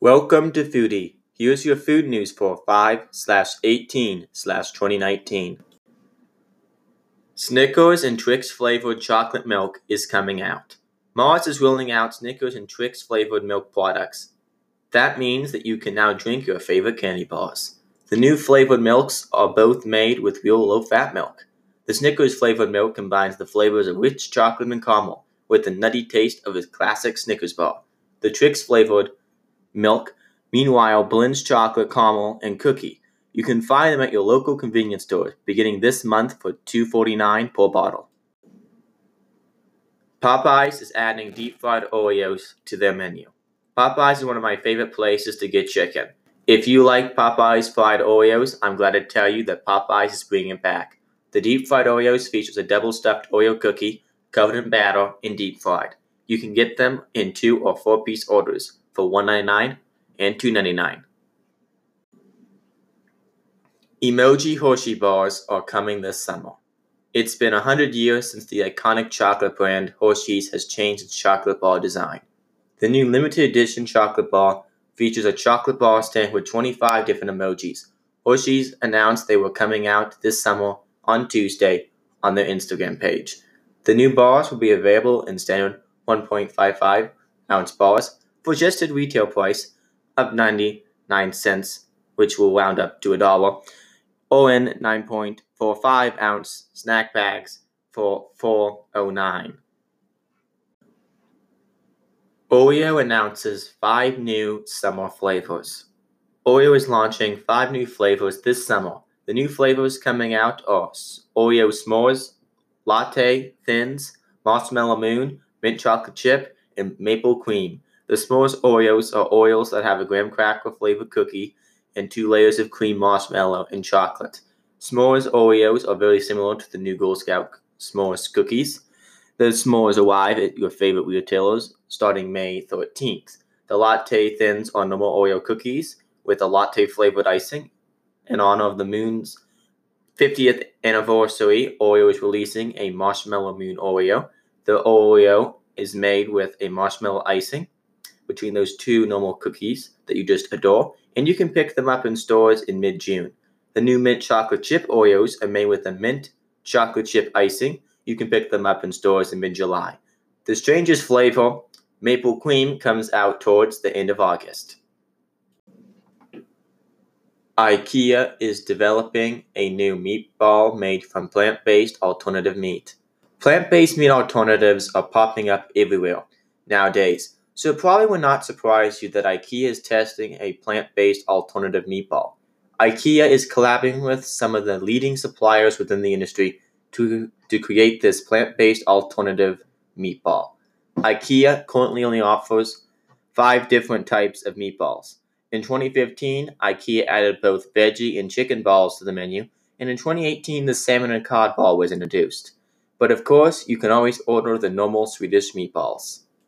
Welcome to Foodie. Here's your food news for 5 slash 18 slash 2019. Snickers and Twix flavored chocolate milk is coming out. Mars is rolling out Snickers and Twix flavored milk products. That means that you can now drink your favorite candy bars. The new flavored milks are both made with real low fat milk. The Snickers flavored milk combines the flavors of rich chocolate and caramel with the nutty taste of a classic Snickers bar. The Twix flavored milk, meanwhile, blends chocolate, caramel, and cookie. You can find them at your local convenience store beginning this month for $2.49 per bottle. Popeyes is adding deep fried Oreos to their menu. Popeyes is one of my favorite places to get chicken. If you like Popeyes fried Oreos, I'm glad to tell you that Popeyes is bringing it back. The deep fried Oreos features a double stuffed Oreo cookie covered in batter and deep fried. You can get them in two or four piece orders for $1.99 and $2.99. Emoji Hershey bars are coming this summer. It's been a hundred years since the iconic chocolate brand Hershey's has changed its chocolate bar design. The new limited edition chocolate bar features a chocolate bar stand with 25 different emojis. Hershey's announced they were coming out this summer on Tuesday on their Instagram page. The new bars will be available in standard 1.55 ounce bars for just a retail price of 99 cents, which will round up to a dollar, or in 9.45 ounce snack bags for 409. Oreo announces five new summer flavors. Oreo is launching five new flavors this summer. The new flavors coming out are Oreo S'mores, Latte Thins, Marshmallow Moon, Mint Chocolate Chip, and Maple Cream. The s'mores Oreos are Oreos that have a graham cracker flavored cookie and two layers of cream marshmallow and chocolate. S'mores Oreos are very similar to the new Girl Scout s'mores cookies. The s'mores arrive at your favorite retailers starting May 13th. The latte thins are normal Oreo cookies with a latte flavored icing. In honor of the moon's 50th anniversary, Oreo is releasing a Marshmallow Moon Oreo. The Oreo is made with a marshmallow icing between those two normal cookies that you just adore, and you can pick them up in stores in mid June. The new mint chocolate chip Oreos are made with a mint chocolate chip icing. You can pick them up in stores in mid July. The strangest flavor, maple cream, comes out towards the end of August. IKEA is developing a new meatball made from plant based alternative meat. Plant based meat alternatives are popping up everywhere nowadays. So it probably would not surprise you that IKEA is testing a plant-based alternative meatball. IKEA is collaborating with some of the leading suppliers within the industry to, to create this plant-based alternative meatball. IKEA currently only offers five different types of meatballs. In 2015, IKEA added both veggie and chicken balls to the menu, and in 2018, the salmon and cod ball was introduced. But of course, you can always order the normal Swedish meatballs.